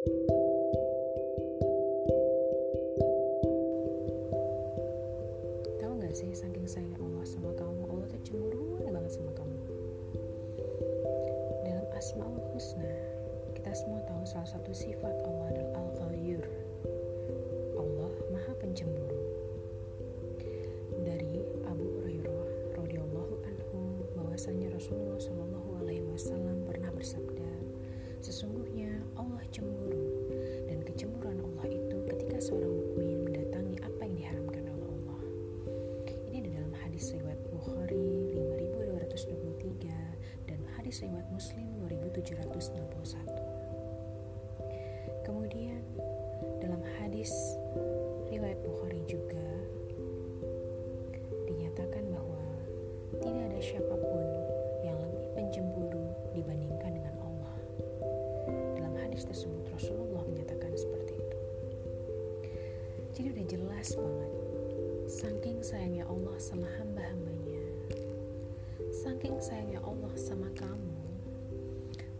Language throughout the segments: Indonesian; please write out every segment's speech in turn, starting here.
Tahu gak sih saking sayangnya Allah sama kamu, Allah tuh cemburuan banget sama kamu. Dalam Asmaul Husna, kita semua tahu salah satu sifat Allah adalah Al-Ghayyur. Allah Maha Pencemburu. Dari Abu Hurairah radhiyallahu anhu bahwasanya Rasulullah Shallallahu alaihi hadis riwayat Muslim 2761. Kemudian dalam hadis riwayat Bukhari juga dinyatakan bahwa tidak ada siapa pun yang lebih pencemburu dibandingkan dengan Allah. Dalam hadis tersebut Rasulullah menyatakan seperti itu. Jadi udah jelas banget saking sayangnya Allah sama hamba-hambanya. Saking sayangnya Allah sama kamu.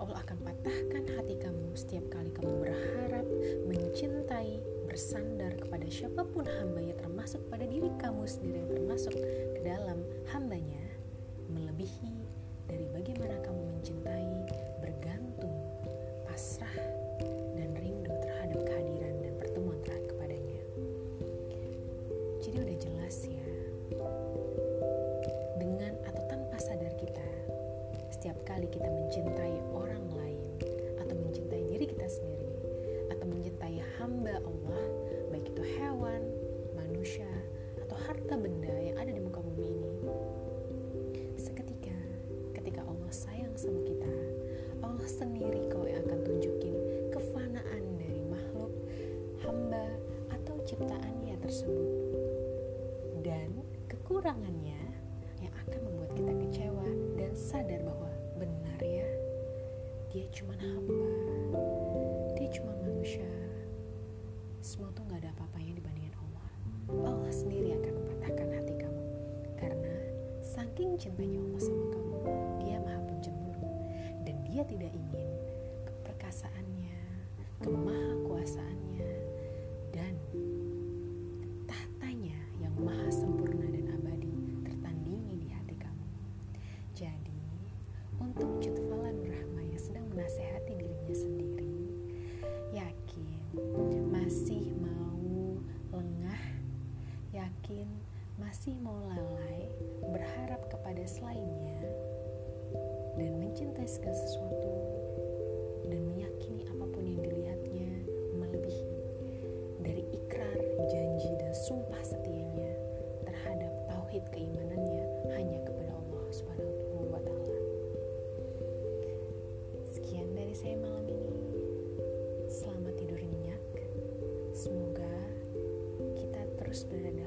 Allah akan patahkan hati kamu setiap kali kamu berharap, mencintai, bersandar kepada siapa pun hambanya termasuk pada diri kamu sendiri yang termasuk ke dalam hambanya melebihi dari bagaimana kamu kali kita mencintai orang lain atau mencintai diri kita sendiri atau mencintai hamba Allah, baik itu hewan, manusia, atau harta benda yang ada di muka bumi ini, seketika ketika Allah sayang sama kita, Allah sendiri kau yang akan tunjukin kefanaan dari makhluk, hamba, atau ciptaannya tersebut. Dan kekurangannya yang akan membuat kita kecewa dan sadar bahwa benar ya. Dia cuma hamba. Dia cuma manusia. Semua tuh gak ada apa-apanya dibandingin Allah. Allah sendiri akan mempatahkan hati kamu. Karena saking cintanya Allah sama kamu dia maha pencemburu. Dan dia tidak ingin keperkasaannya kemahakuasaannya masih mau lalai, berharap kepada selainnya, dan mencintai segala sesuatu, dan meyakini apa pun yang dilihatnya melebihi dari ikrar, janji, dan sumpah setianya terhadap tauhid keimanannya hanya kepada Allah Subhanahu wa taala. Sekian dari saya malam ini. Selamat tidur nyenyak. Semoga kita terus berada